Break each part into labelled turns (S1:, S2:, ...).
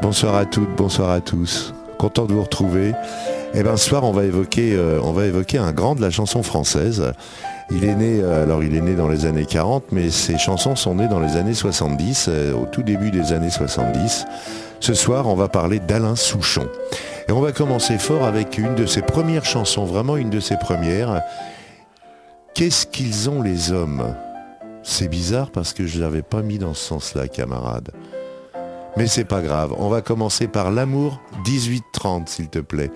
S1: Bonsoir à toutes, bonsoir à tous. Content de vous retrouver. Et eh bien ce soir on va évoquer, euh, on va évoquer un grand de la chanson française. Il est né, euh, alors il est né dans les années 40, mais ses chansons sont nées dans les années 70, euh, au tout début des années 70. Ce soir, on va parler d'Alain Souchon. Et on va commencer fort avec une de ses premières chansons, vraiment une de ses premières. Qu'est-ce qu'ils ont les hommes? C'est bizarre parce que je ne l'avais pas mis dans ce sens-là, camarade. Mais c'est pas grave. On va commencer par l'amour 1830, s'il te plaît.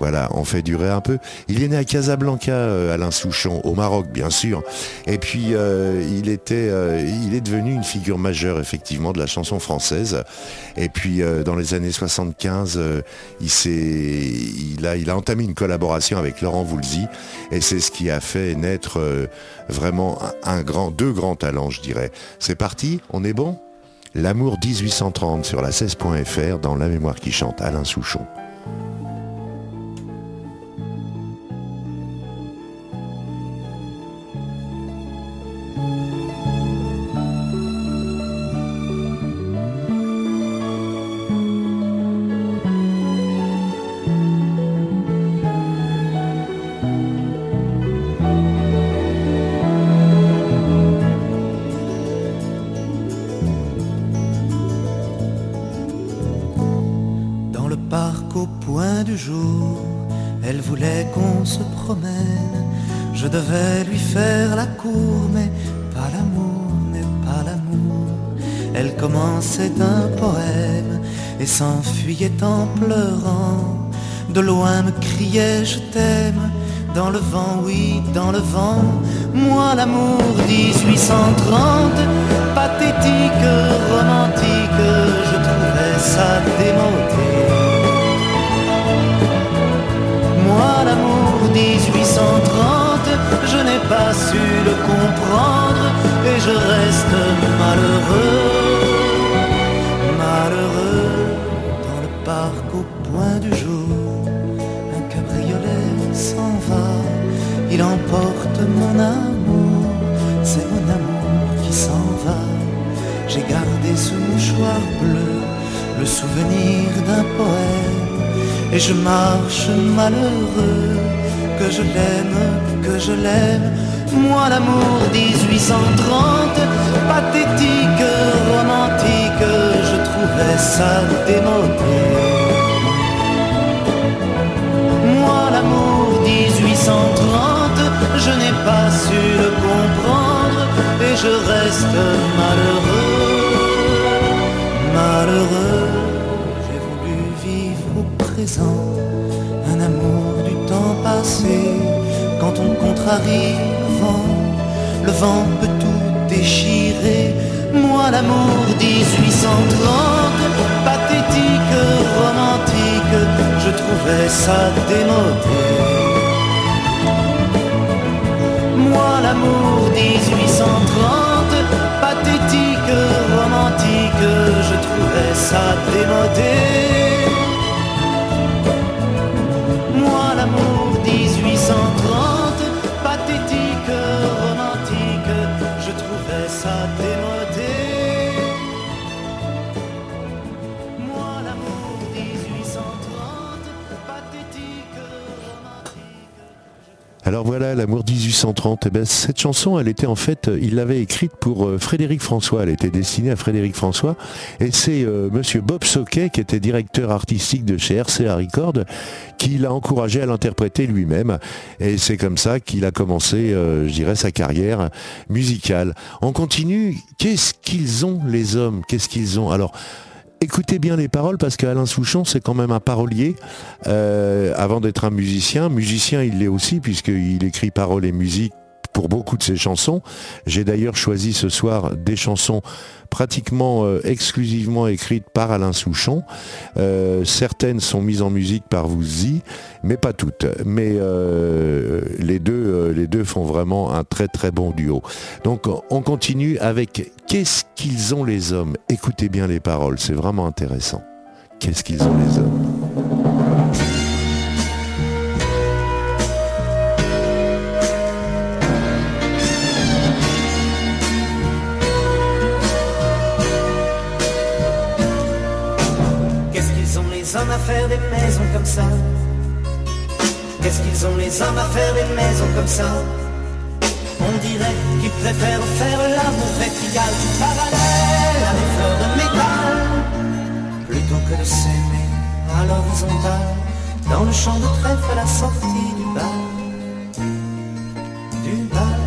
S1: Voilà, on fait durer un peu. Il est né à Casablanca, euh, Alain Souchon, au Maroc, bien sûr. Et puis, euh, il, était, euh, il est devenu une figure majeure, effectivement, de la chanson française. Et puis, dans les années 75, il, il, a, entamé une collaboration avec Laurent Voulzy. Et c'est ce qui a fait naître vraiment un grand, deux grands talents, je dirais. C'est parti, on est bon? L'amour 1830 sur la 16.fr dans La mémoire qui chante, Alain Souchon.
S2: Dans le vent, oui, dans le vent. Moi l'amour 1830, pathétique, romantique, je trouvais ça démodé. Moi l'amour 1830, je n'ai pas su le comprendre et je reste malheureux. il mon amour, c'est mon amour qui s'en va. J'ai gardé ce mouchoir bleu, le souvenir d'un poème, et je marche malheureux, que je l'aime, que je l'aime. Moi l'amour 1830, pathétique, romantique, je trouvais ça démodé. Moi l'amour 1830 je reste malheureux, malheureux. J'ai voulu vivre au présent, un amour du temps passé. Quand on contrarie le vent, le vent peut tout déchirer. Moi l'amour 1830, pathétique, romantique, je trouvais ça démodé moi l'amour 1830, pathétique, romantique, je trouvais ça démodé.
S1: Alors voilà, l'amour 1830. Eh ben, cette chanson, elle était en fait, euh, il l'avait écrite pour euh, Frédéric François. Elle était destinée à Frédéric François. Et c'est euh, Monsieur Bob Soquet, qui était directeur artistique de chez RCA Record, qui l'a encouragé à l'interpréter lui-même. Et c'est comme ça qu'il a commencé, je dirais, sa carrière musicale. On continue. Qu'est-ce qu'ils ont les hommes? Qu'est-ce qu'ils ont? Alors écoutez bien les paroles parce qu'Alain Souchon, c'est quand même un parolier. Euh, avant d'être un musicien, musicien il l'est aussi puisqu'il écrit paroles et musique pour beaucoup de ses chansons. J'ai d'ailleurs choisi ce soir des chansons pratiquement euh, exclusivement écrites par Alain Souchon. Euh, certaines sont mises en musique par Vouzy, mais pas toutes. Mais euh, les deux font vraiment un très très bon duo. Donc on continue avec Qu'est-ce qu'ils ont les hommes? Écoutez bien les paroles, c'est vraiment intéressant. Qu'est-ce qu'ils ont les hommes?
S2: Qu'ils ont les hommes à faire des maisons comme ça. On dirait qu'ils préfèrent faire l'amour vertical parallèle à des fleurs de métal Plutôt que de s'aimer à l'horizontale Dans le champ de trèfle à la sortie du bal. Du bal.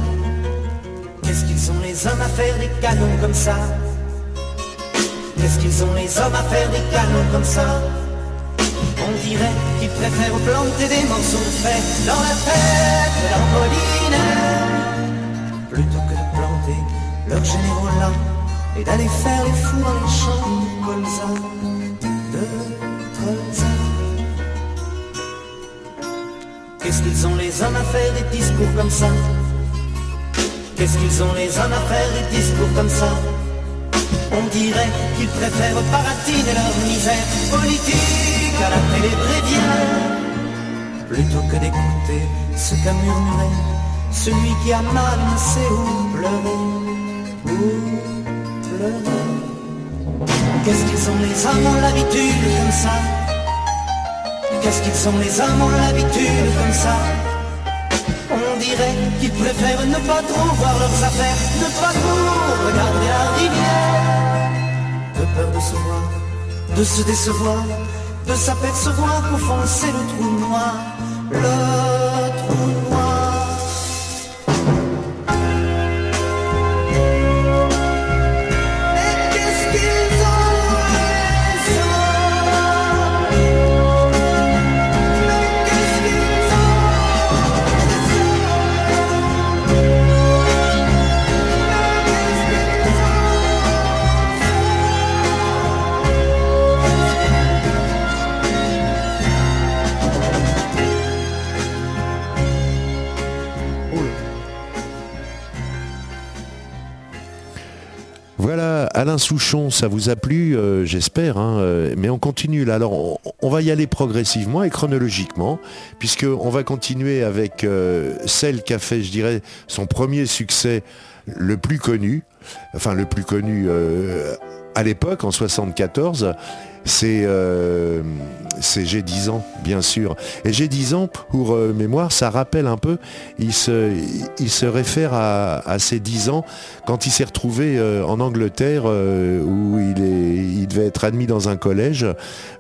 S2: Qu'est-ce qu'ils ont les hommes à faire des canons comme ça? Qu'est-ce qu'ils ont les hommes à faire des canons comme ça? On dirait qu'ils préfèrent planter des morceaux de fer dans la tête de leur Plutôt que de planter leurs généraux là et d'aller faire les fous dans les champs de colza, de colza. Qu'est-ce qu'ils ont les hommes à faire des discours comme ça? Qu'est-ce qu'ils ont les hommes à faire des discours comme ça? On dirait qu'ils préfèrent baratiner leur misère politique à la télé Plutôt que d'écouter ce qu'a murmuré celui qui a mal sait où pleurer. Où pleurer. Qu'est-ce qu'ils ont les ont l'habitude comme ça? Qu'est-ce qu'ils sont les ont l'habitude comme ça? On dirait qu'ils préfèrent ne pas trop voir leurs affaires, ne pas trop regarder la rivière. De peur de se voir, de se décevoir, de s'apercevoir qu'au fond c'est le trou noir,
S1: Alain Souchon, ça vous a plu, euh, j'espère, hein, euh, mais on continue là. Alors, on, va y aller progressivement et chronologiquement, puisqu'on va continuer avec euh, celle qui a fait, je dirais, son premier succès le plus connu, enfin le plus connu à l'époque, en 74, c'est euh, j'ai 10 ans, bien sûr. Et j'ai 10 ans, pour euh, mémoire, ça rappelle un peu, il se, réfère à, ses 10 ans quand il s'est retrouvé euh, en Angleterre où il, devait être admis dans un collège.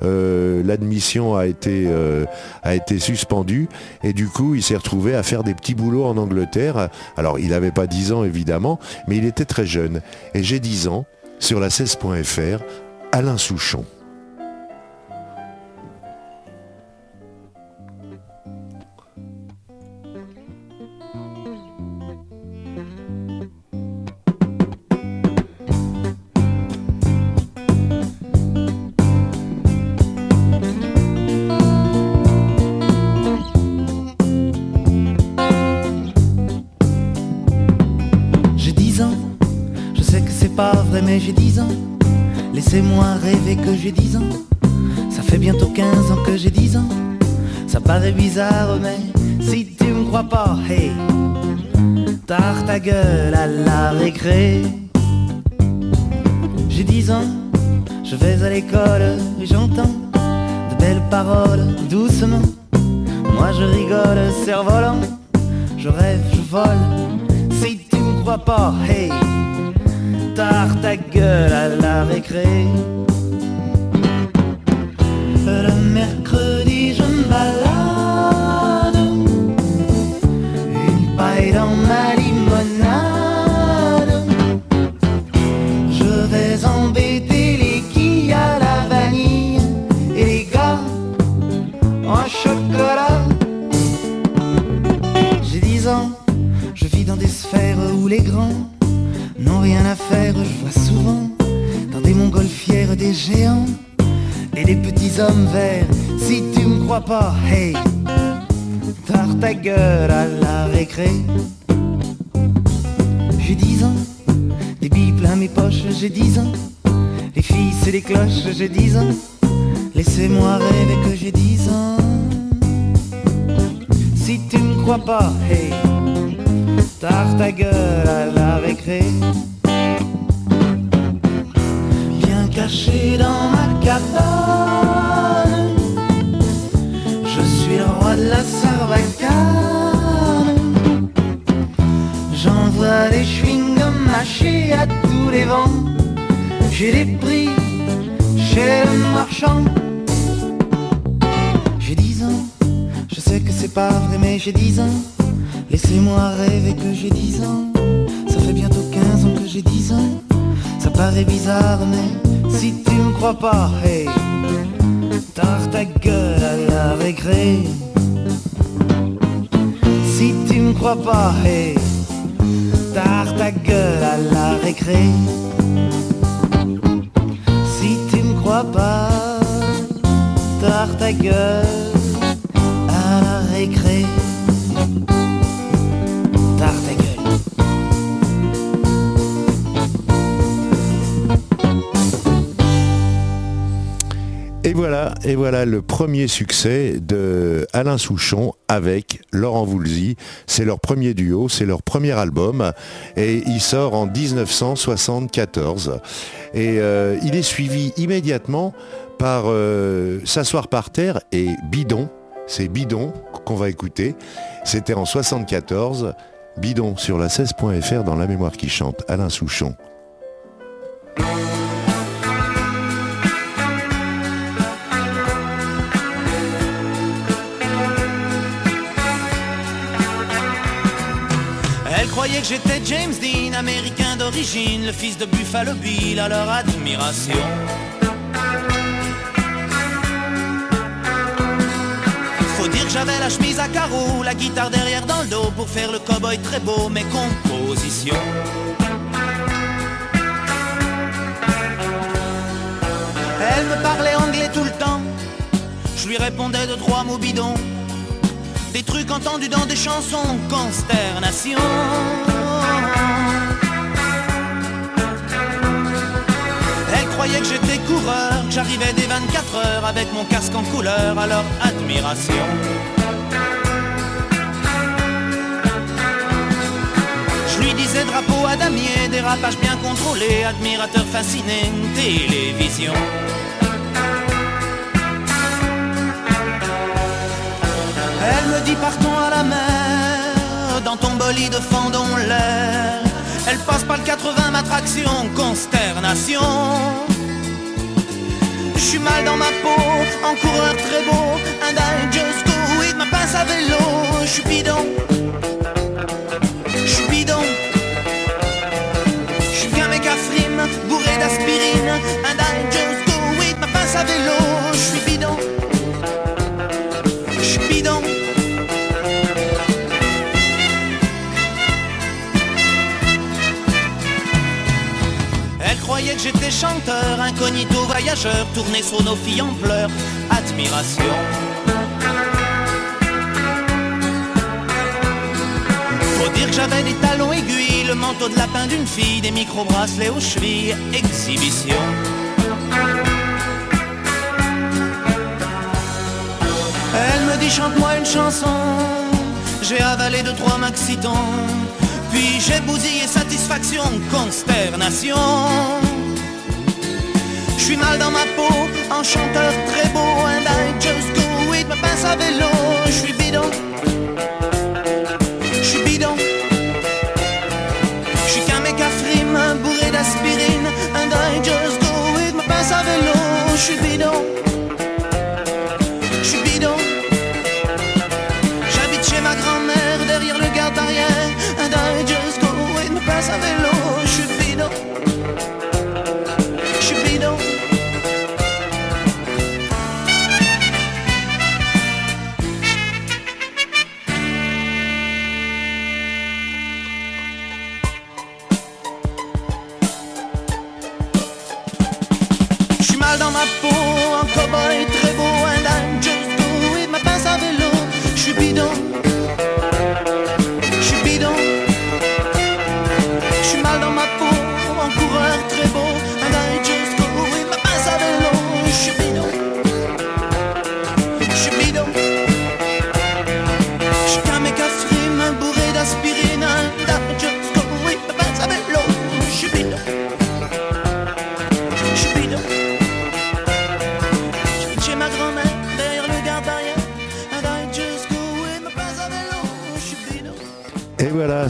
S1: L'admission a, a été suspendue et du coup, il s'est retrouvé à faire des petits boulots en Angleterre. Alors, il n'avait pas 10 ans, évidemment, mais il était très jeune. Et j'ai 10 ans, sur la 16.fr, Alain Souchon.
S2: Paraît bizarre, mais si tu me crois pas, hey, tard ta gueule à la récré. J'ai 10 ans, je vais à l'école et j'entends de belles paroles doucement. Moi je rigole, cerf-volant, je rêve, je vole. Si tu me crois pas, hey tard ta gueule à la récré. Le mercredi, Je vis dans des sphères où les grands n'ont rien à faire, je vois souvent dans des montgolfières des géants et des petits hommes verts. Si tu me crois pas, hey, tard ta gueule à la récré. J'ai dix ans, des billes plein mes poches, j'ai dix ans. Les filles, c'est des cloches, j'ai dix ans. Laissez-moi rêver que j'ai dix ans si tu ne crois pas, hey, tard ta gueule à la récré. Bien caché dans ma cabane, je suis le roi de la sarbacane. J'envoie des chewing-gums mâchés à tous les vents. J'ai des prix chez le marchand. Pas vrai, mais j'ai dix ans. Laissez-moi rêver que j'ai dix ans. Ça fait bientôt 15 ans que j'ai dix ans. Ça paraît bizarre, mais si tu me crois pas, hey, tard ta gueule à la récré. Si tu me crois pas, hey, tard ta gueule à la récré. Si tu me crois pas, tard ta gueule
S1: Et voilà, et voilà le premier succès de Alain Souchon avec Laurent Voulzy. C'est leur premier duo, c'est leur premier album et il sort en 1974. Et euh, il est suivi immédiatement par euh, S'asseoir par terre et Bidon. C'est Bidon qu'on va écouter. C'était en 74. Bidon sur la 16.fr dans La mémoire qui chante. Alain Souchon.
S2: Elle croyait que j'étais James Dean, américain d'origine, le fils de Buffalo Bill, à leur admiration. Faut dire que j'avais la chemise à carreaux, la guitare derrière dans le dos pour faire le cowboy très beau, mes compositions. Elle me parlait anglais tout le temps, je lui répondais de trois mots bidons. Des trucs entendus dans des chansons, consternation. Elle croyait que j'étais coureur, que j'arrivais des 24 heures avec mon casque en couleur, leur admiration. Je lui disais drapeau à damier, dérapage bien contrôlé, admirateur fasciné, télévision. Elle me dit partons à la mer Dans ton bolide fendons l'air Elle passe par le 80 ma traction Consternation suis mal dans ma peau. En coureur très beau And I just go with ma pince à vélo Je suis bidon. Je suis bidon. Je suis qu'un mec à frime Bourré d'aspirine. And I just go with ma pince à vélo Je suis bidon j'étais chanteur, incognito voyageur, tourné sur nos filles en pleurs, admiration. Faut dire que j'avais des talons aiguilles, le manteau de lapin d'une fille, des micro-bracelets aux chevilles, exhibition. Elle me dit chante-moi une chanson, j'ai avalé deux trois maxitons, puis j'ai bousillé satisfaction, consternation. Je suis mal dans ma peau, en chanteur très beau, and I just go with ma pince à vélo. Je suis bidon,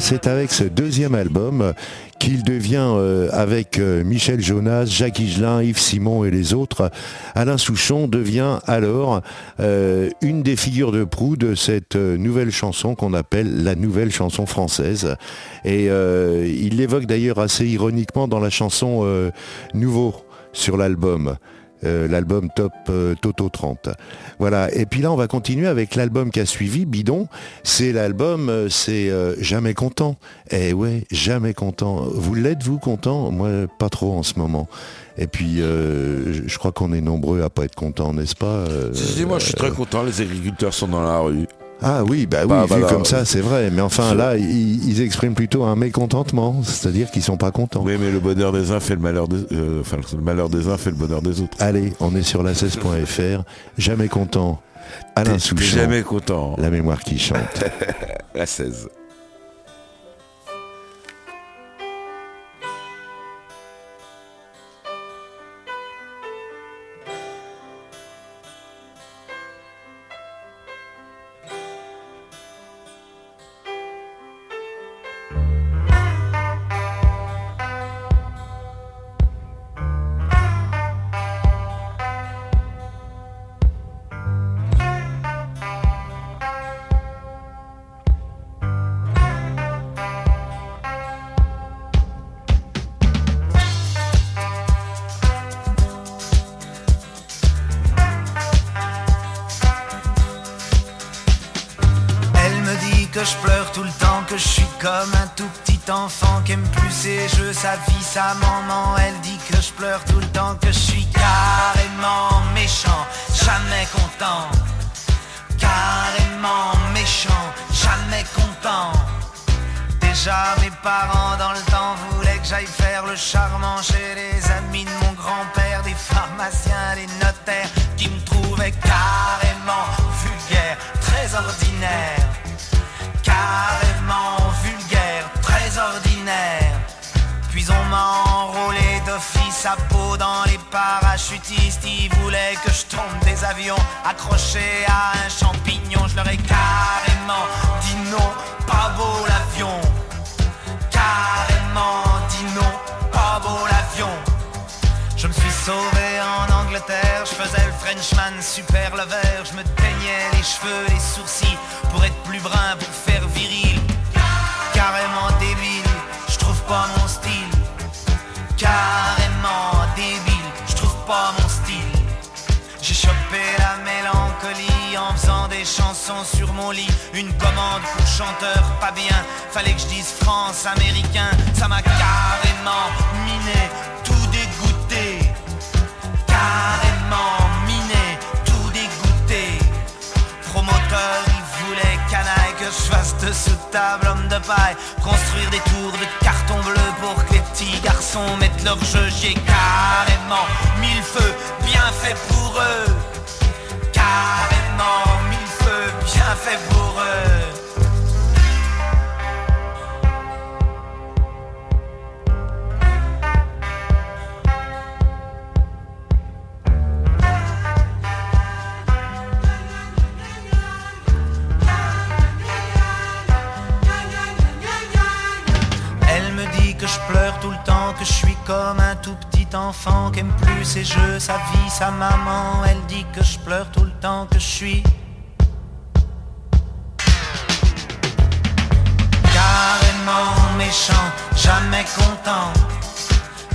S1: c'est avec ce deuxième album qu'il devient, euh, avec euh, Michel Jonas, Jacques Higelin, Yves Simon et les autres, Alain Souchon devient alors euh, une des figures de proue de cette nouvelle chanson qu'on appelle la nouvelle chanson française. Et il l'évoque d'ailleurs assez ironiquement dans la chanson Nouveau sur l'album. Euh, l'album Top euh, Toto 30. Voilà. Et puis là, on va continuer avec l'album qui a suivi, Bidon. C'est l'album, euh, c'est Jamais content. Eh ouais, jamais content. Vous l'êtes, vous, content? Moi, pas trop en ce moment. Et puis, je crois qu'on est nombreux à pas être contents, n'est-ce pas
S3: moi, je suis très content. Les agriculteurs sont dans la rue.
S1: Ah oui, bah oui, bah, vu comme ça, c'est vrai. Mais enfin, là, ils, expriment plutôt un mécontentement, c'est-à-dire qu'ils sont pas contents.
S3: Oui, mais le bonheur des uns fait le malheur des, euh, enfin, le malheur des uns fait le bonheur des autres.
S1: Allez, on est sur la 16.fr. Jamais content. Alain Souchon.
S3: Jamais content.
S1: La mémoire qui chante.
S3: la 16.
S2: Sa vie, sa maman, elle dit que je pleure tout le temps, que je suis carrément méchant, jamais content. Carrément méchant, jamais content. Déjà mes parents dans le temps voulaient que j'aille faire le charmant chez les amis de mon grand-père, des pharmaciens, des notaires qui me trouvaient carrément vulgaire, très ordinaire. Carrément vulgaire, très ordinaire. Puis on m'a enrôlé d'office à peau dans les parachutistes. Ils voulaient que je tombe des avions accrochés à un champignon. Je leur ai carrément dit non, pas beau l'avion. Carrément dit non, pas beau l'avion. Je me suis sauvé en Angleterre, je faisais le Frenchman super lover. Je me peignais les cheveux, les sourcils pour être plus brun, pour faire viril. Pas mon style. J'ai chopé la mélancolie en faisant des chansons sur mon lit. Une commande pour chanteur pas bien, fallait que je dise France américain. Ça m'a carrément miné, tout dégoûté. Carrément miné, tout dégoûté. Promoteur, il voulait canaille que je fasse de sous table, homme de paille. Construire des tours de carton bleu petits garçons mettent leur jeu. J'ai carrément mille feux, bien fait pour eux. Carrément mille feux, bien fait pour eux. Tout petit enfant qui aime plus ses jeux, sa vie, sa maman. Elle dit que je pleure tout le temps, que je suis carrément méchant, jamais content.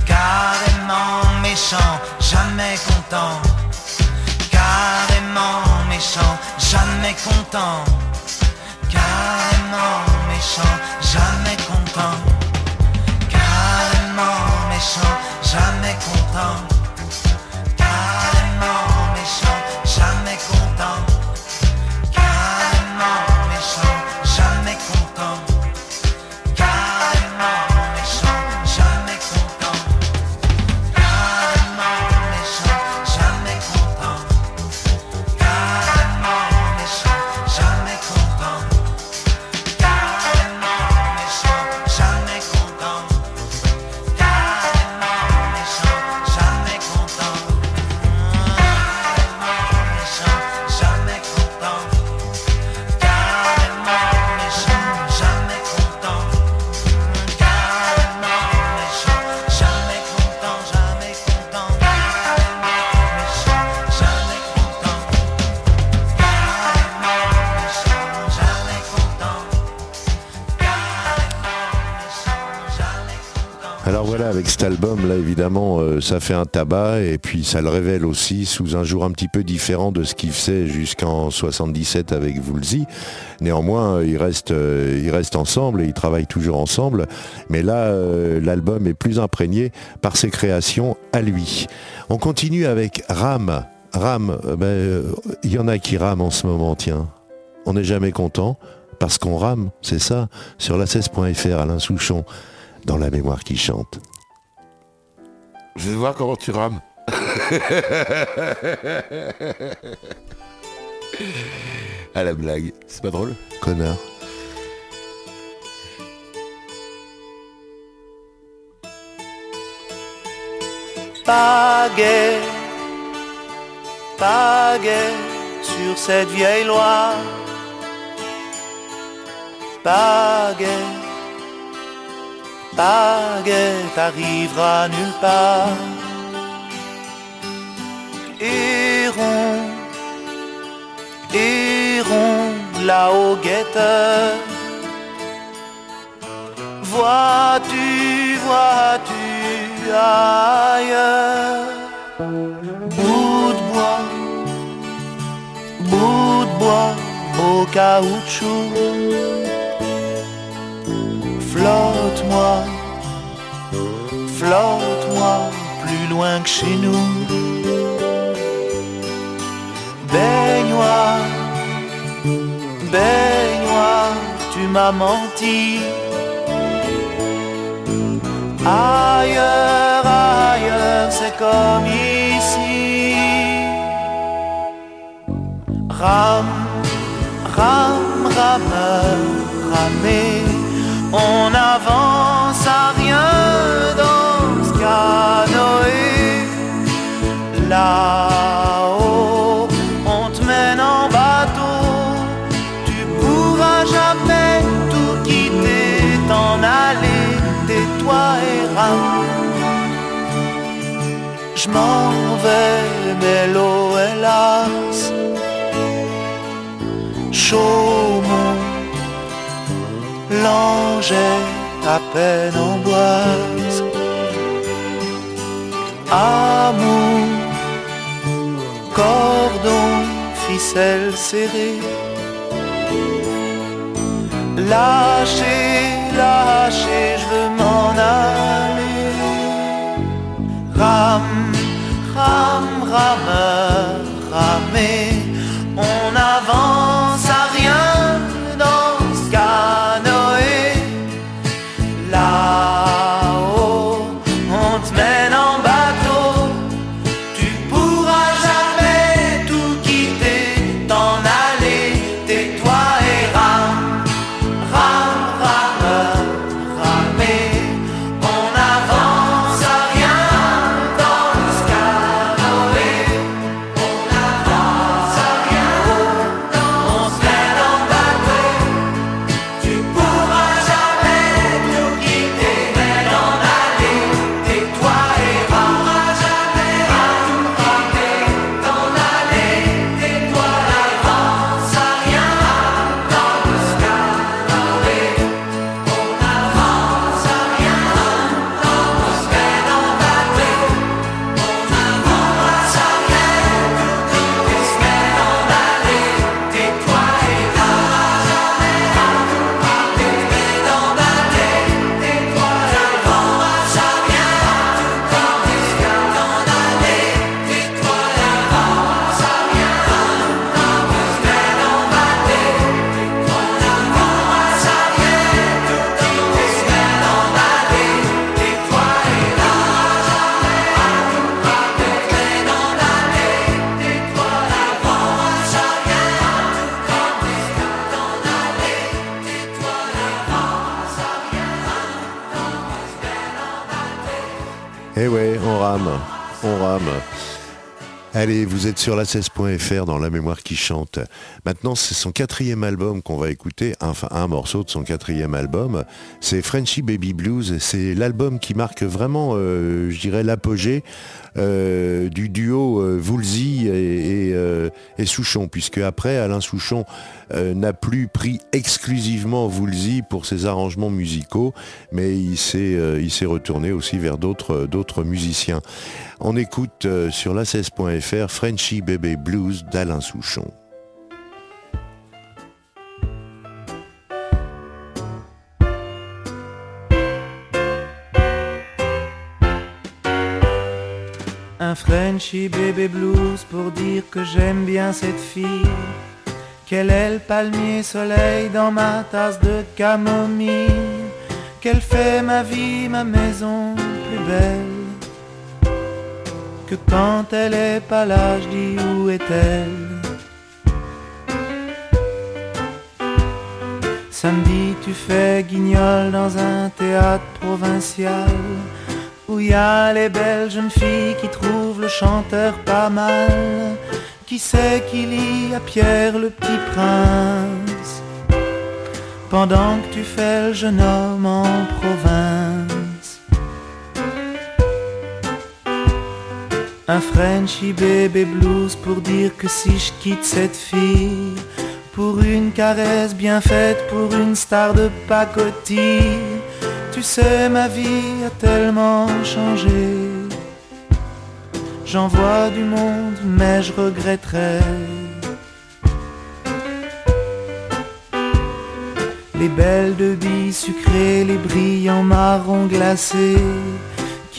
S2: Carrément méchant, jamais content. Carrément méchant, jamais content. Carrément méchant, jamais content méchant, jamais content.
S1: Cet album, là, évidemment, euh, ça fait un tabac et puis ça le révèle aussi sous un jour un petit peu différent de ce qu'il faisait jusqu'en 77 avec Woolsey. Néanmoins, euh, ils restent, euh, ils restent ensemble et ils travaillent toujours ensemble. Mais là, l'album est plus imprégné par ses créations à lui. On continue avec Ram. Ram, ben, il y en a qui rament en ce moment, tiens. On n'est jamais content parce qu'on rame, c'est ça, sur la 16.fr, Alain Souchon dans la mémoire qui chante.
S3: Je vais voir comment tu rames. à la blague, c'est pas drôle
S1: Connard.
S2: Pagaie, pagaie sur cette vieille loi. Pagaie baguette arrivera nulle part. Héron, héron, là-haut guetteur. Vois-tu, vois-tu ailleurs? Bout de bois, bout de bois, au caoutchouc flotte-moi, flotte-moi plus loin que chez nous. Baigne-moi, baigne-moi, tu m'as menti. Ailleurs, ailleurs, c'est comme ici. Ram, ram, rameur, ramé on avance à rien dans ce canoë. Là-haut, on te mène en bateau. Tu pourras jamais tout quitter, t'en aller, tais-toi et rame. Je m'en vais, mais l'eau hélas. Chaud l'ange à peine en boise. Amour, cordon, ficelle serrée. Lâchez, lâchez, je veux m'en aller. Ram, ram, rameur, ramez,
S1: Allez, vous êtes sur la 16.fr dans La Mémoire qui chante. Maintenant, c'est son quatrième album qu'on va écouter, enfin un morceau de son quatrième album. C'est Frenchy Baby Blues. C'est l'album qui marque vraiment, euh, je dirais, l'apogée euh, du duo euh, Woolsey et, Souchon, puisque après, Alain Souchon n'a plus pris exclusivement Woolsey pour ses arrangements musicaux, mais il s'est retourné aussi vers d'autres musiciens. On écoute euh, sur la 16.fr Frenchy Baby Blues d'Alain Souchon.
S2: Un Frenchy Baby Blues pour dire que j'aime bien cette fille. Qu'elle est le palmier soleil dans ma tasse de camomille. Qu'elle fait ma vie, ma maison plus belle que quand elle est pas là, je dis où est-elle Samedi, tu fais guignol dans un théâtre provincial où y a les belles jeunes filles qui trouvent le chanteur pas mal. Qui sait qui lit à Pierre le petit prince? Pendant que tu fais le jeune homme en province. Un Frenchy baby blues pour dire que si je quitte cette fille Pour une caresse bien faite, pour une star de pacotille Tu sais ma vie a tellement changé. J'en vois du monde mais je regretterais Les belles de billes sucrées, les brillants marrons glacés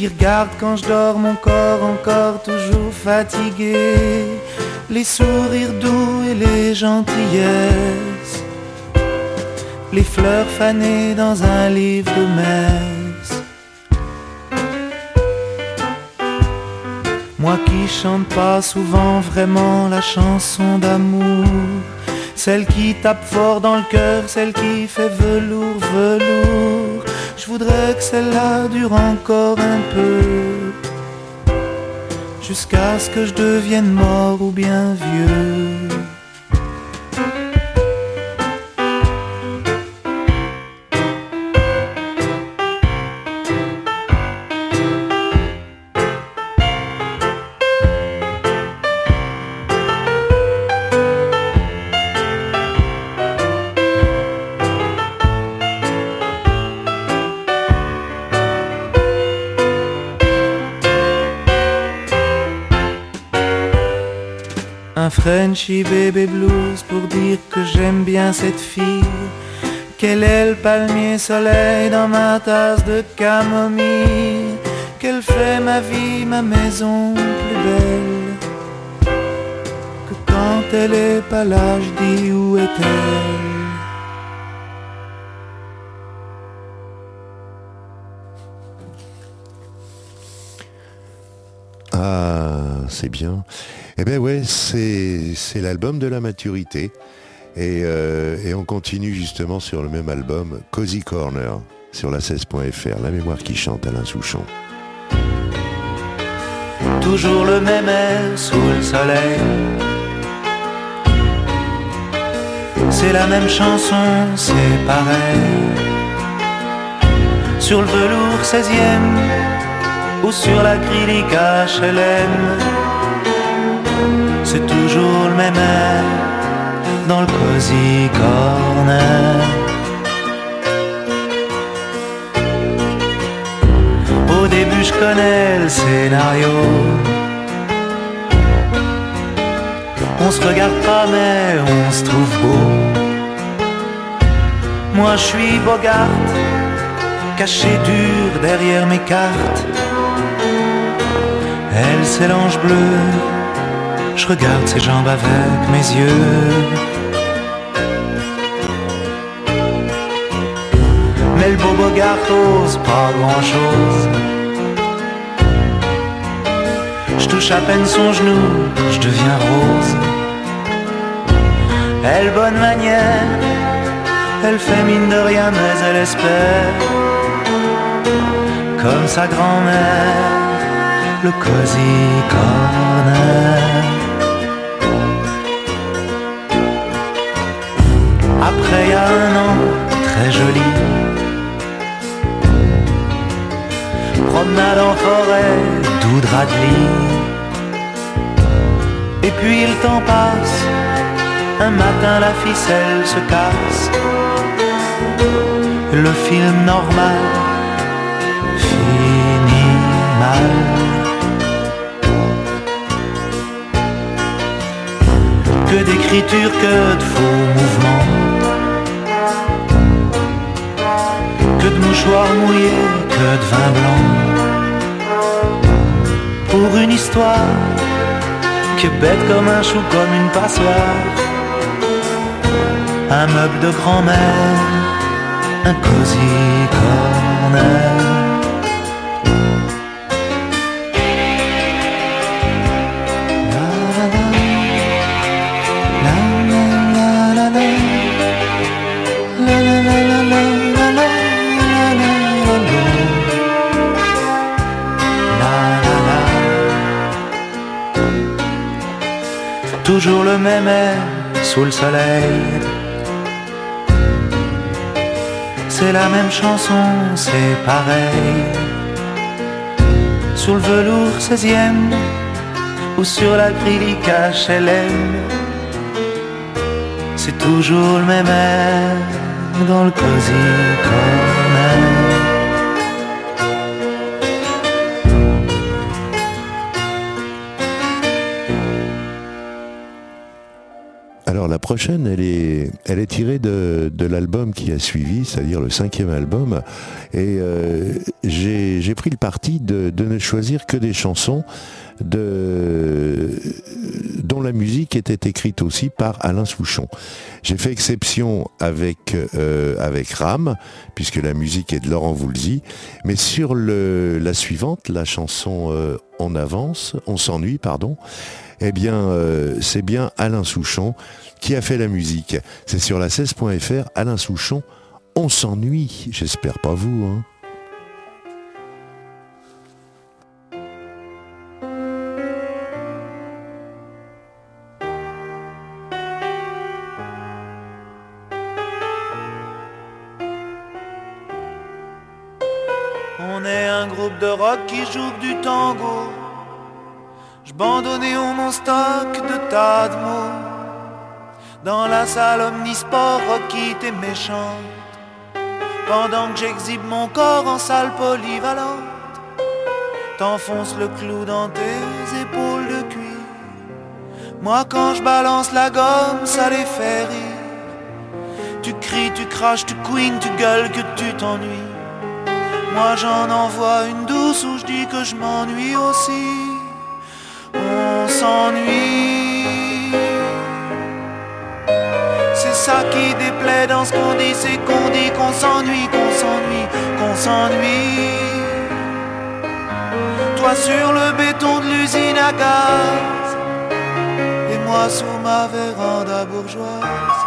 S2: qui regarde quand je dors mon corps encore toujours fatigué, les sourires doux et les gentillesses, les fleurs fanées dans un livre de messe. Moi qui chante pas souvent vraiment la chanson d'amour, celle qui tape fort dans le cœur, celle qui fait velours, velours je voudrais que celle-là dure encore un peu. Jusqu'à ce que je devienne mort ou bien vieux Frenchy Baby Blues pour dire que j'aime bien cette fille. Qu'elle est le palmier soleil dans ma tasse de camomille. Qu'elle fait ma vie, ma maison plus belle. Que quand elle est pas là, je dis où est-elle?
S1: Ah, c'est bien. Eh bien ouais, c'est l'album de la maturité. Euh, et, on continue justement sur le même album, Cozy Corner, sur la 16.fr, la mémoire qui chante Alain Souchon.
S2: Toujours le même air sous le soleil. C'est la même chanson, c'est pareil. Sur le velours 16e ou sur l'acrylique HLM dans le cozy corner. Au début, je connais le scénario. On se regarde pas, mais on se trouve beau. Moi, je suis Bogart, caché dur derrière mes cartes. Elle, c'est l'ange bleu je regarde ses jambes avec mes yeux. Mais le beau Bogart ose pas grand chose. Je touche à peine son genou, je deviens rose. Elle bonne manière, elle fait mine de rien, mais elle espère. Comme sa grand-mère, le cosy ficelle se casse. Le film normal finit mal. Que d'écriture, que de faux mouvements. Que de mouchoirs mouillés, que de vin blanc. Pour une histoire qui est bête comme un chou, comme une passoire un meuble de grand-mère, un cosy corner. Toujours le même air sous le soleil C'est la même chanson, c'est pareil. Sur le velours 16e ou sur l'acrylique HLM. C'est toujours le même air dans le cosy
S1: prochaine, elle est, tirée de, l'album qui a suivi, c'est-à-dire le cinquième album. Et euh, j'ai pris le parti de, ne choisir que des chansons dont la musique était écrite aussi par Alain Souchon. J'ai fait exception avec, euh, avec Ram, puisque la musique est de Laurent Voulzy. Mais sur la suivante, la chanson euh, On avance, On s'ennuie, pardon, eh bien, euh, c'est bien Alain Souchon qui a fait la musique. C'est sur la 16.fr, Alain Souchon, On s'ennuie. J'espère pas vous, hein.
S2: On est un groupe de rock qui joue du tango. Je bandonnais au mon stock de tas de mots. Dans la salle omnisport, Rocky t'es méchante. Pendant que j'exhibe mon corps en salle polyvalente, t'enfonces le clou dans tes épaules de cuir. Moi quand je balance la gomme, ça les fait rire. Tu cries, tu craches, tu queen, tu gueules que tu t'ennuies. Moi j'en envoie une douce où je dis que je m'ennuie aussi. S'ennuie. C'est ça qui déplaît dans ce qu'on dit, c'est qu'on dit qu'on s'ennuie, qu'on s'ennuie, qu'on s'ennuie. Toi sur le béton de l'usine à gaz, et moi sous ma véranda bourgeoise.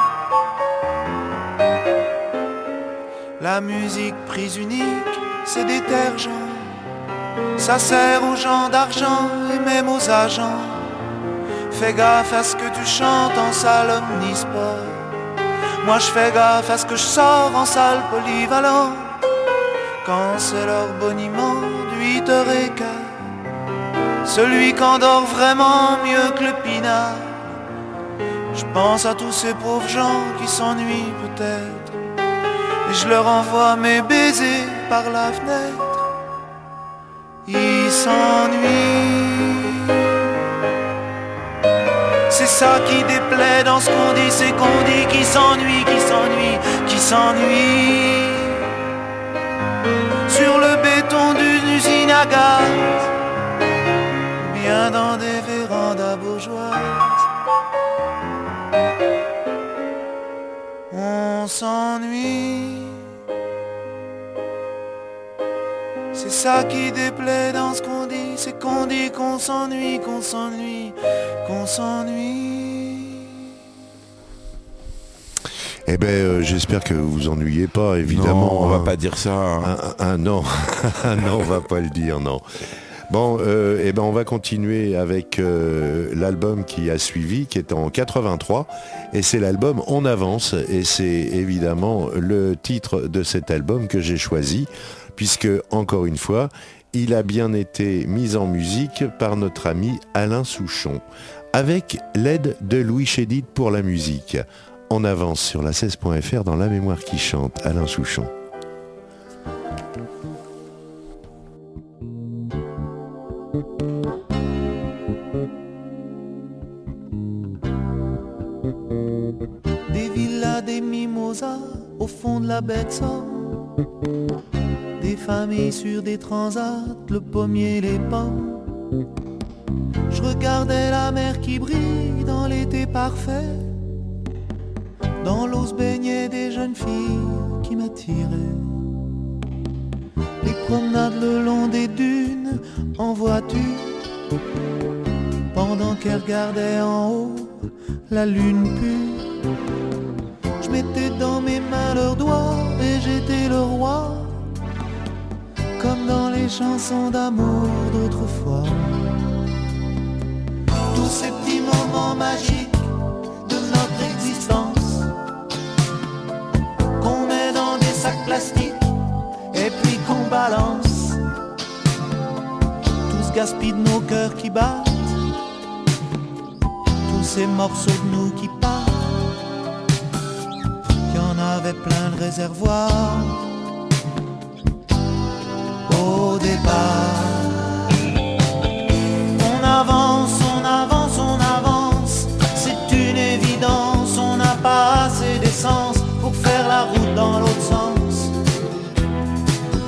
S2: La musique prise unique, c'est détergent. Ça sert aux gens d'argent et même aux agents. Fais gaffe à ce que tu chantes en salle omnisport. Moi je fais gaffe à ce que je sors en salle polyvalente. Quand c'est leur boniment de 8 heures et quart. Celui qu'endort vraiment mieux que le pinard. Je pense à tous ces pauvres gens qui s'ennuient peut-être. Et je leur envoie mes baisers par la fenêtre. Ils s'ennuient. C'est ça qui déplaît dans ce qu'on dit, c'est qu'on dit qui s'ennuie, qui s'ennuie, qui s'ennuie. Sur le béton d'une usine à gaz, bien dans des vérandas bourgeoises. On s'ennuie. C'est ça qui déplaît dans ce qu'on dit, c'est qu'on dit qu'on s'ennuie, qu'on s'ennuie, qu'on s'ennuie.
S1: Eh ben, euh, j'espère que vous vous ennuyez pas, évidemment.
S3: Non, on va
S1: hein.
S3: pas dire ça. hein.
S1: Ah, ah, non, non, on va pas le dire, non. Bon, euh, eh ben, on va continuer avec euh, l'album qui a suivi, qui est en 83, et c'est l'album On avance, et c'est évidemment le titre de cet album que j'ai choisi, puisque encore une fois, il a bien été mis en musique par notre ami Alain Souchon, avec l'aide de Louis Chédid pour la musique. On avance sur la 16.fr dans La mémoire qui chante, Alain Souchon.
S2: Des villas, des mimosas au fond de la baie Des familles sur des transats, le pommier, les pommes. Je regardais la mer qui brille dans l'été parfait. Dans l'eau se baignaient des jeunes filles qui m'attiraient. Les promenades le long des dunes en voiture. Pendant qu'elles regardaient en haut la lune pure. Je mettais dans mes mains leurs doigts et j'étais le roi. Comme dans les chansons d'amour d'autrefois. Tous ces petits moments magiques de notre existence. Qu'on met dans des sacs plastiques et puis qu'on balance. Tous gaspillent de nos cœurs qui battent ces morceaux de nous qui partent. Y en avait plein de réservoirs On avance, on avance, on avance, c'est une évidence, on n'a pas assez d'essence pour faire la route dans l'autre sens.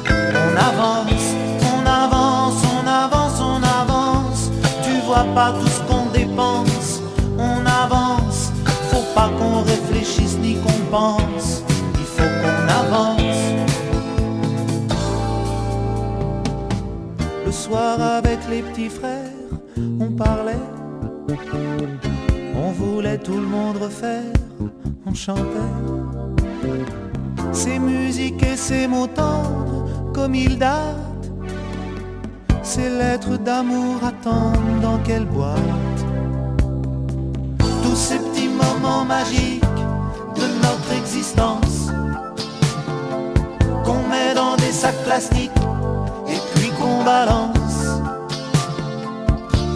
S2: On avance, on avance, on avance, on avance, tu vois pas tout ce qu'on dépense. Pas qu'on réfléchisse ni qu'on pense, il faut qu'on avance. Soir avec les petits frères, on parlait, on voulait tout le monde refaire, on chantait. Ces musiques et ces mots tendres, comme ils datent, ces lettres d'amour attendent dans quelle boîte? Tous ces magique de notre existence qu'on met dans des sacs plastiques et puis qu'on balance.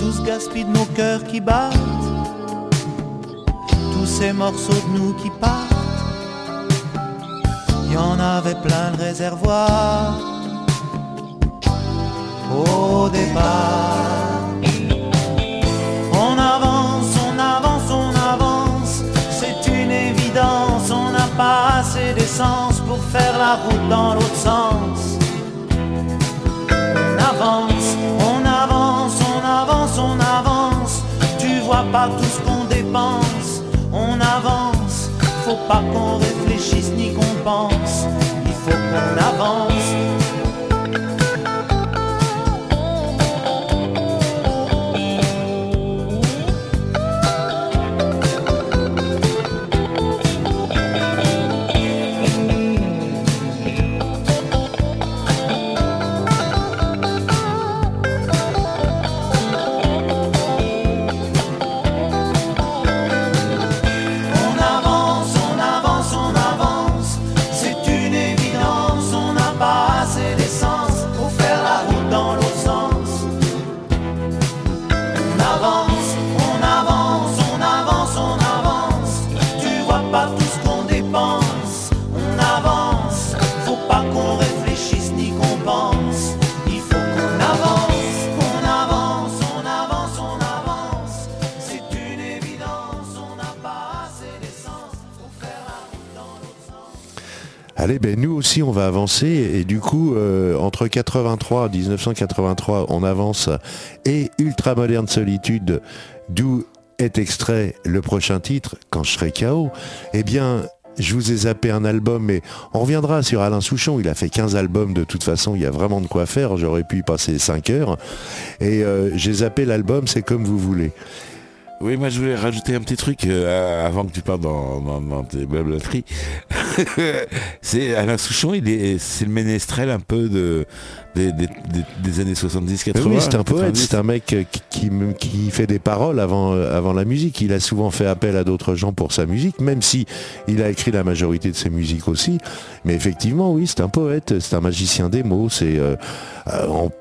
S2: Tout ce gaspille de nos cœurs qui battent, tous ces morceaux de nous qui partent. Il y en avait plein de réservoirs au départ. pas assez d'essence pour faire la route dans l'autre sens. On avance, on avance. Tu vois pas tout ce qu'on dépense. On avance, faut pas qu'on réfléchisse ni qu'on pense. Il faut qu'on avance.
S1: Ben nous aussi on va avancer et du coup euh, entre 83 1983 on avance et Ultra Moderne Solitude d'où est extrait le prochain titre quand je serai KO eh bien je vous ai zappé un album, mais on reviendra sur Alain Souchon. Il a fait 15 albums de toute façon, il y a vraiment de quoi faire. J'aurais pu y passer 5 heures. Et euh, j'ai zappé l'album, c'est comme vous voulez.
S3: Oui, moi je voulais rajouter un petit truc euh, avant que tu partes dans, dans, tes blablateries. c'est Alain Souchon, il est, c'est le ménestrel un peu de des, années 70-80.
S2: Oui, c'est un poète, c'est un mec qui, qui, fait des paroles avant, avant la musique. Il a souvent fait appel à d'autres gens pour sa musique, même si il a écrit la majorité de ses musiques aussi. Mais effectivement, oui, c'est un poète, c'est un magicien des mots. C'est euh, euh, on,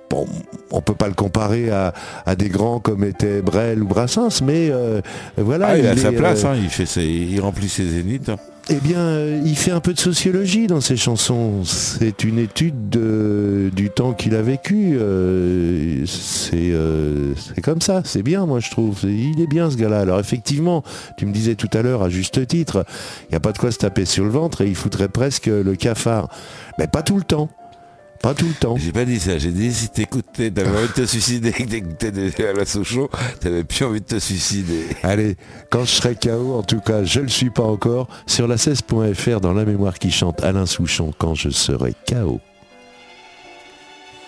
S2: on, peut pas le comparer à, à, des grands comme étaient Brel ou Brassens, mais euh, voilà.
S3: Ah, il, a sa place, hein, il, fait il remplit ses zéniths.
S2: Eh bien, euh, il fait un peu de sociologie dans ses chansons. C'est une étude du temps qu'il a vécu. Euh, euh, c'est comme ça, c'est bien, moi je trouve. Il est bien ce gars-là. Alors effectivement, tu me disais tout à l'heure, à juste titre, il n'y a pas de quoi se taper sur le ventre et il foutrait presque le cafard. Mais pas tout le temps. Pas tout le temps.
S3: J'ai pas dit ça, j'ai dit si t'écoutais, t'avais envie de te suicider, que t'écoutais à la Sochaux, t'avais plus envie de te suicider.
S2: Allez, quand je serai KO, en tout cas, je le suis pas encore, sur la 16.fr dans la mémoire qui chante Alain Souchon quand je serai KO.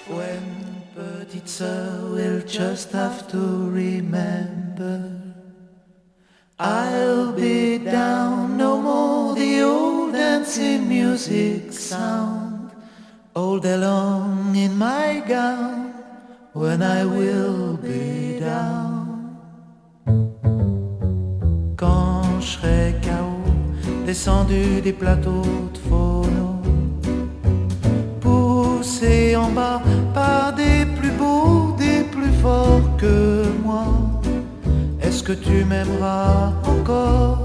S2: When petite sœur will just have to remember I'll be down no more the old dancing music sound all day in my gown when I will be down. Quand je serai KO, descendu des plateaux de phono, poussé en bas par des plus beaux, des plus forts que moi. Est-ce que tu m'aimeras encore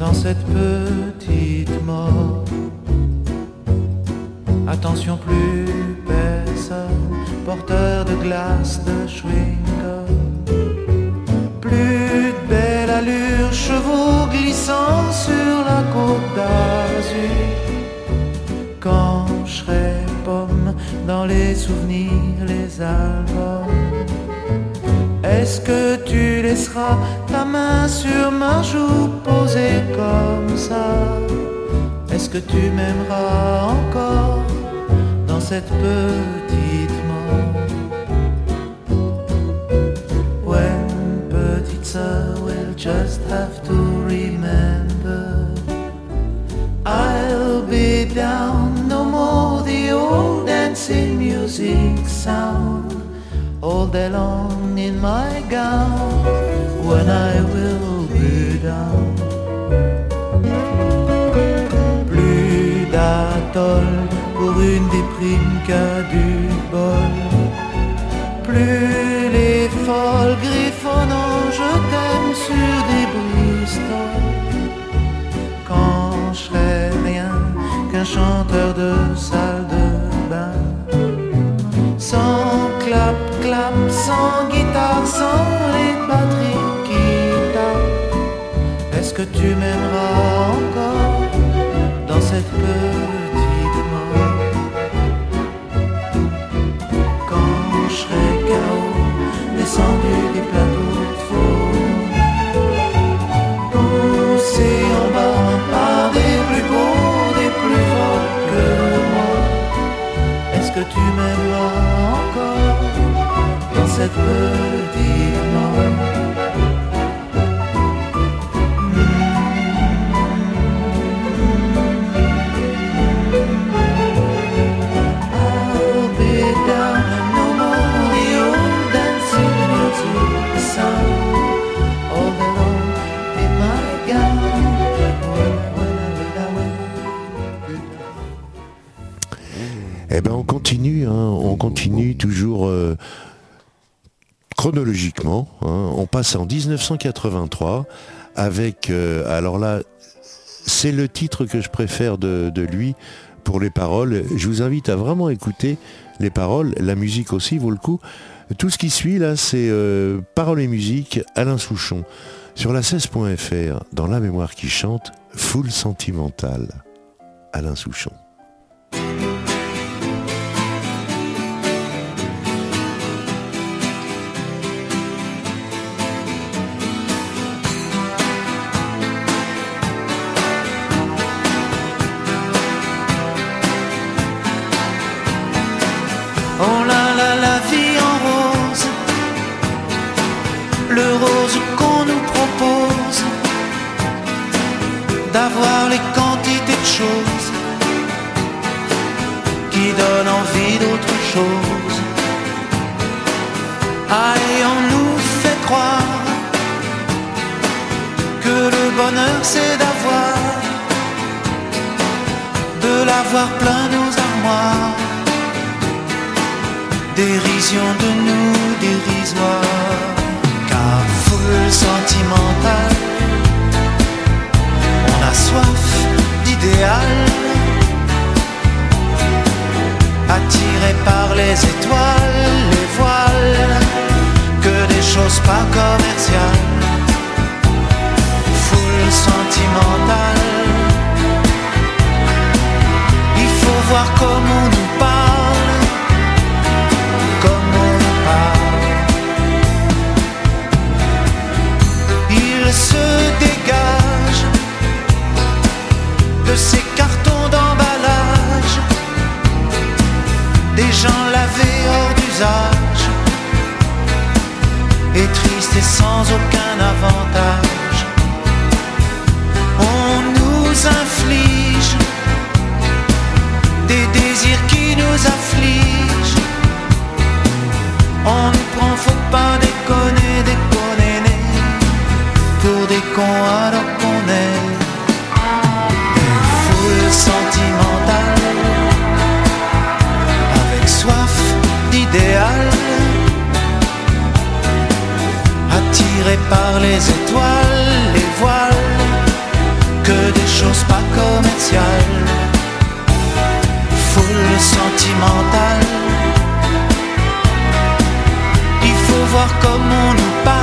S2: dans cette petite mort? Attention plus personne, porteur de glace, de chewing Plus de belle allure, chevaux glissant sur la côte d'Azur. Quand je serai pomme dans les souvenirs, les albums. Est-ce que tu laisseras ta main sur ma joue posée comme ça? Est-ce que tu m'aimeras encore? Cette petite mort When petite sœur will just have to remember I'll be down no more the old dancing music sound all day long in my gown when I will be down. Pour une du bol. Plus les folles griffonnant, je t'aime sur des bristoles. Quand je serai rien qu'un chanteur de salle de bain. Sans clap, clap, sans guitare, sans les batteries qui tapent. Est-ce que tu m'aimeras encore dans cette peur? En 1983 avec, euh, alors là, c'est le titre que je préfère de, lui pour les paroles. Je vous invite à vraiment écouter les paroles, la musique aussi vaut le coup. Tout ce qui suit là, c'est euh, paroles et musique, Alain Souchon. Sur la 16.fr, dans La mémoire qui chante, Full sentimental, Alain Souchon. Bonheur c'est d'avoir, de l'avoir plein nos armoires. Dérision de nous dérisoire, car foule sentimentale, on a soif d'idéal. Attiré par les étoiles, les voiles, que des choses pas commerciales. Foule sentimentale, il faut voir comment on nous parle, comme on parle. Il se dégage de ces cartons d'emballage, des gens lavés hors d'usage, et tristes et sans aucun avantage. Nous inflige. Des désirs qui nous affligent. On nous prend, faut pas déconner, déconner, pour des cons alors qu'on est. Des foules sentimentales, avec soif d'idéal, attirés par les étoiles, choses pas commerciales, foule sentimentale. Il faut voir comment on nous parle,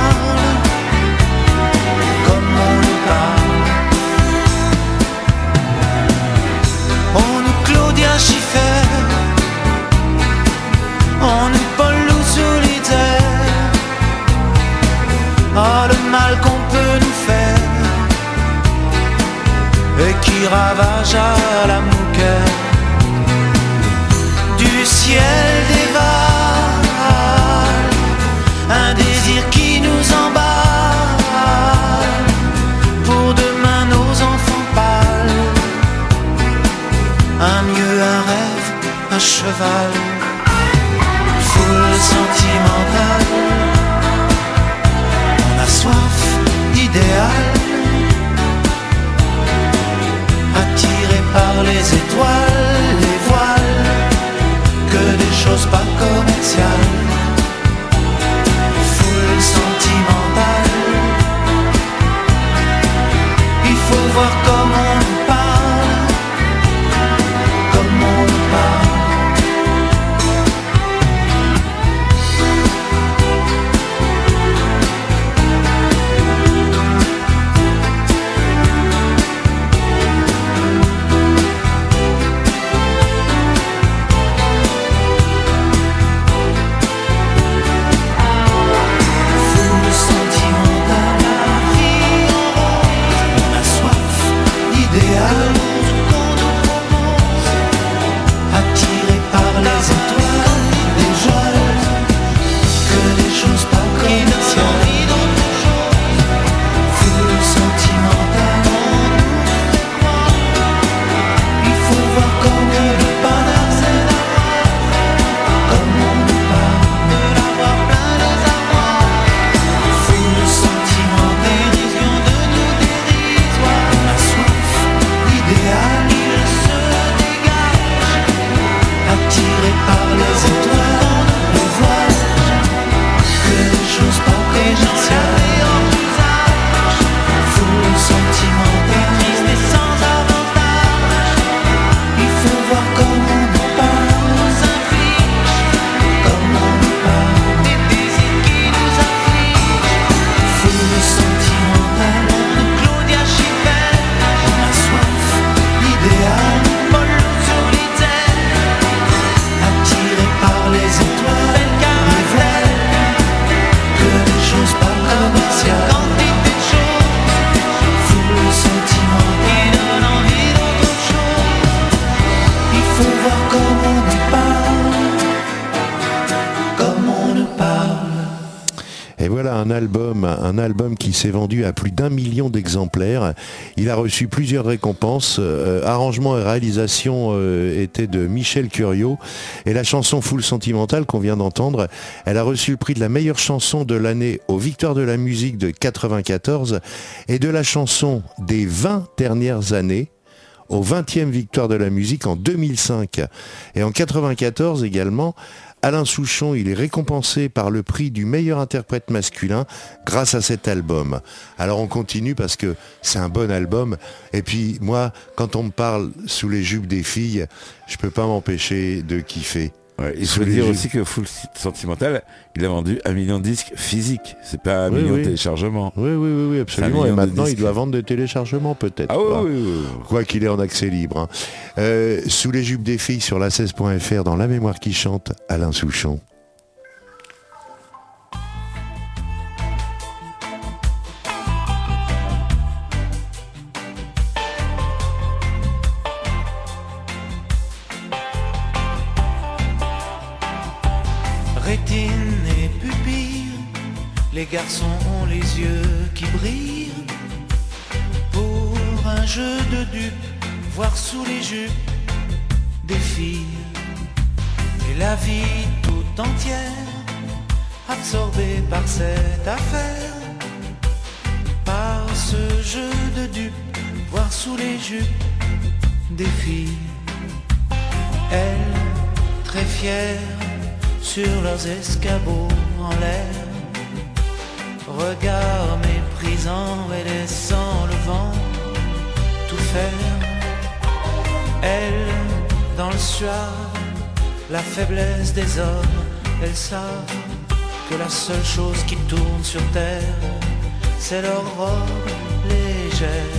S2: un
S1: album qui s'est vendu à plus d'un million d'exemplaires. Il a reçu plusieurs récompenses. Euh, arrangement et réalisation euh, étaient de Michel Curiot. Et la chanson Foule Sentimentale qu'on vient d'entendre, elle a reçu le prix de la meilleure chanson de l'année aux Victoires de la musique de 94 et de la chanson des 20 dernières années aux 20e Victoires de la musique en 2005. Et en 94 également, Alain Souchon, il est récompensé par le prix du meilleur interprète masculin grâce à cet album. Alors on continue parce que c'est un bon album. Et puis moi, quand on me parle sous les jupes des filles, je peux pas m'empêcher de kiffer
S3: il faut dire aussi que Full Sentimental, il a vendu un million de disques physiques. C'est pas un million de téléchargements.
S1: Oui, oui, oui, absolument. Et maintenant, il doit vendre des téléchargements, peut-être.
S3: Ah
S1: quoi qu'il est en accès libre. Hein. Euh, sous les jupes des filles sur la 16.fr, dans La mémoire qui chante, Alain Souchon.
S2: Les yeux qui brillent pour un jeu de dupes, voir sous les jupes des filles. Et la vie tout entière absorbée par cette affaire, par ce jeu de dupes, voir sous les jupes des filles. Elles, très fières, sur leurs escabeaux en l'air regard méprisant et laissant le vent tout faire. Elle, dans le soir, la faiblesse des hommes, elles savent que la seule chose qui tourne sur terre, c'est leur robe légère.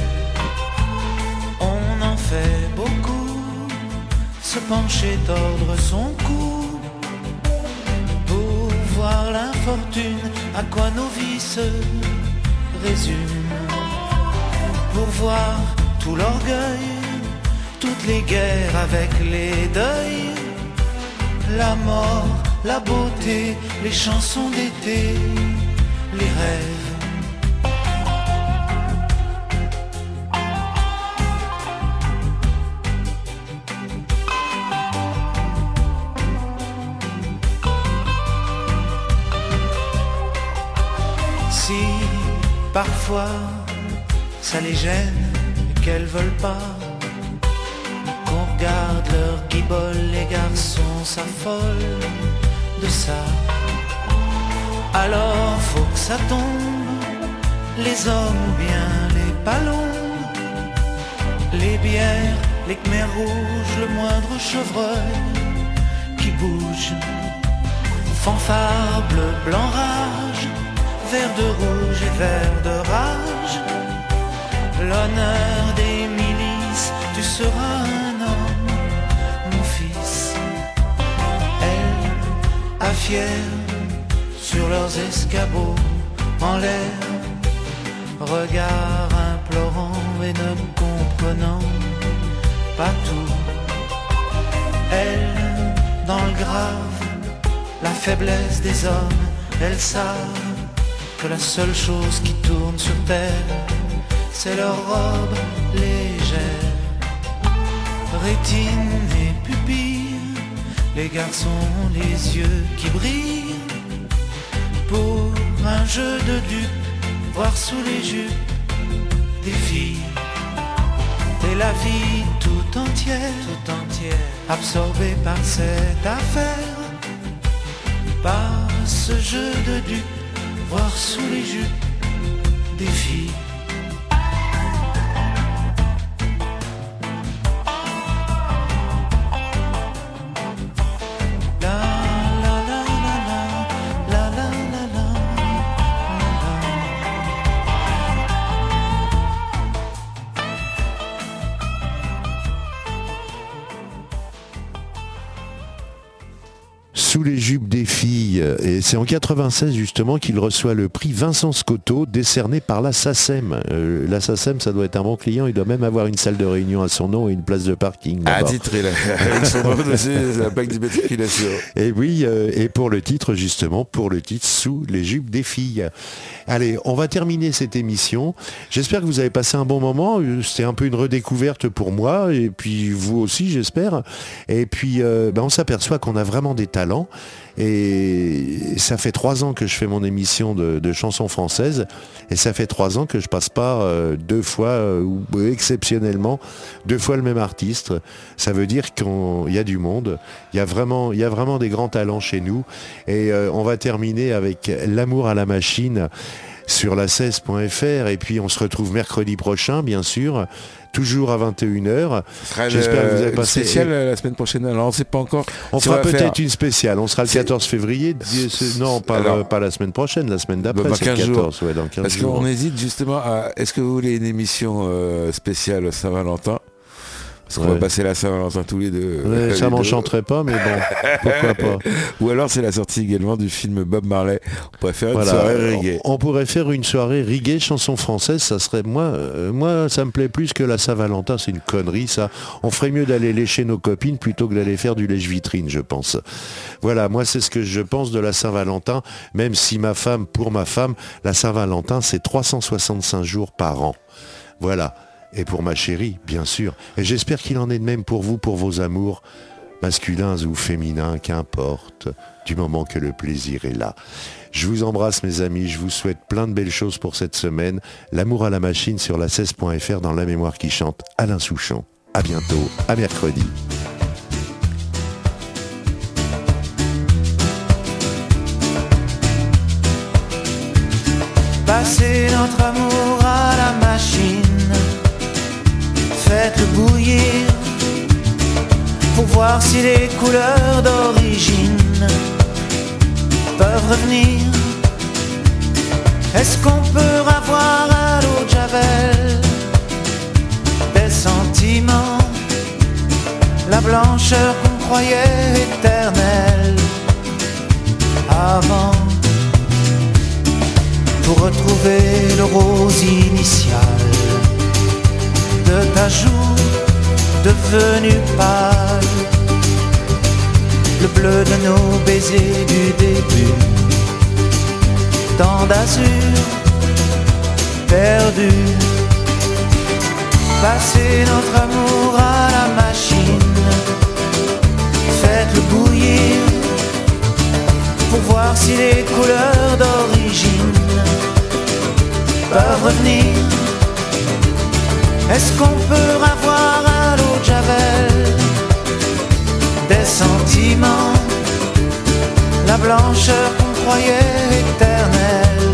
S2: On en fait beaucoup, se pencher, tordre son cou l'infortune, à quoi nos vies se résument. Pour voir tout l'orgueil, toutes les guerres avec les deuils, la mort, la beauté, les chansons d'été, les rêves Parfois, ça les gêne qu'elles veulent pas qu'on regarde leur guibole. Les garçons s'affolent de ça. Alors faut que ça tombe, les hommes ou bien les ballons, les bières, les khmers rouges, le moindre chevreuil qui bouge. Fanfare bleu, blanc, rage vert de rouge et vert de rage. L'honneur des milices, tu seras un homme, mon fils. Elle, à fier, sur leurs escabeaux, en l'air, regard implorant et ne comprenant pas tout. Elle, dans le grave, la faiblesse des hommes, elles savent que la seule chose qui tourne sur terre, c'est leur robe légère. Rétine et pupille, les garçons ont les yeux qui brillent. Pour un jeu de dupes, voir sous les jupes des filles. Et la vie tout entière, tout entière, absorbée par cette affaire, par ce jeu de dupes voir sous les jupes des filles.
S1: Sous les jupes des filles. Et c'est en 96 justement qu'il reçoit le prix Vincent Scotto décerné par la SACEM. Euh, la SACEM, ça doit être un bon client. Il doit même avoir une salle de réunion à son nom et une place de parking.
S3: Titre.
S1: Et oui, euh, et pour le titre justement, pour le titre Sous les jupes des filles. Allez, on va terminer cette émission. J'espère que vous avez passé un bon moment. Euh, c'était un peu une redécouverte pour moi et puis vous aussi, j'espère. Et puis, ben, on s'aperçoit qu'on a vraiment des talents et ça fait trois ans que je fais mon émission de, chansons françaises. Et ça fait trois ans que je passe pas euh, deux fois, euh, ou exceptionnellement, deux fois le même artiste. Ça veut dire qu'il y a du monde. Il y a vraiment, il y a vraiment des grands talents chez nous. Et on va terminer avec L'amour à la machine sur la 16.fr et puis on se retrouve mercredi prochain bien sûr toujours à 21h.
S3: J'espère que vous avez passé spéciale la semaine prochaine. Alors on sait pas encore.
S1: On fera peut-être une spéciale. On sera le 14 février. Non, pas, pas la semaine prochaine, la semaine d'après.
S3: Bah, 14, ouais, dans 15 Parce qu'on hésite justement à. Est-ce que vous voulez une émission euh, spéciale Saint-Valentin? Parce qu'on va passer la Saint-Valentin tous les deux.
S1: ça m'enchanterait pas, mais bon, pourquoi pas.
S3: Ou alors c'est la sortie également du film Bob Marley. On pourrait faire une soirée reggae.
S1: On, pourrait faire une soirée reggae, chanson française, ça serait moi, euh, moi ça me plaît plus que la Saint-Valentin, c'est une connerie ça. On ferait mieux d'aller lécher nos copines plutôt que d'aller faire du lèche-vitrine, je pense. Voilà, moi c'est ce que je pense de la Saint-Valentin, même si ma femme, pour ma femme, la Saint-Valentin c'est 365 jours par an. Voilà et pour ma chérie, bien sûr. Et j'espère qu'il en est de même pour vous, pour vos amours, masculins ou féminins, qu'importe, du moment que le plaisir est là. Je vous embrasse mes amis, je vous souhaite plein de belles choses pour cette semaine. L'amour à la machine sur la 16.fr dans La mémoire qui chante, Alain Souchon. À bientôt, à mercredi.
S2: Passer notre amour voir si les couleurs d'origine peuvent revenir. Est-ce qu'on peut avoir à l'eau de Javel des sentiments, la blancheur qu'on croyait éternelle avant pour retrouver le rose initial de ta joue? Devenu pâle, le bleu de nos baisers du début, tant d'azur perdu, passer notre amour à la machine, faites-le bouillir pour voir si les couleurs d'origine peuvent revenir. Est-ce qu'on peut avoir Javel des sentiments, la blancheur qu'on croyait éternelle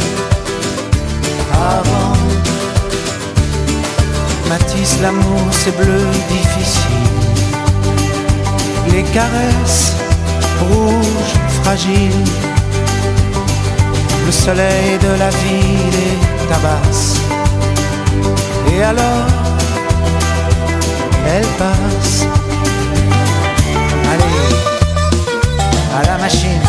S2: avant Matisse, l'amour, c'est bleu difficile. Les caresses rouges, fragiles. Le soleil de la ville est tabasse. Et alors elle passe. Allez, à la machine.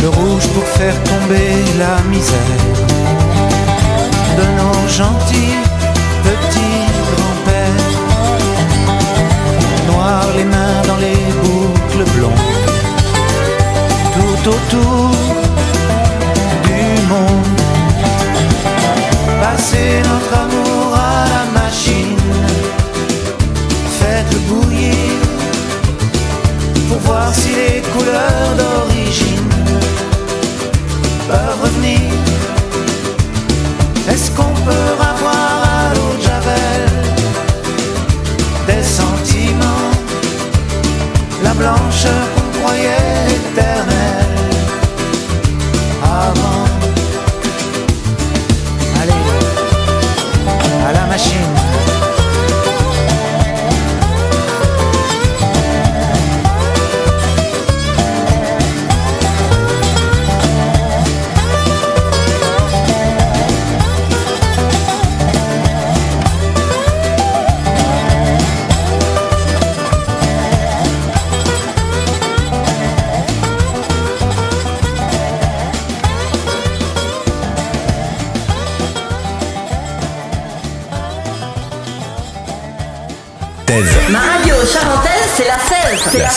S2: Le rouge pour faire tomber la misère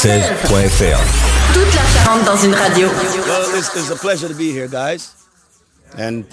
S4: 16.
S5: C'est la 16.fr.
S4: Toute la Charente dans une radio.
S6: Well, it's, it's a pleasure to be here, guys. And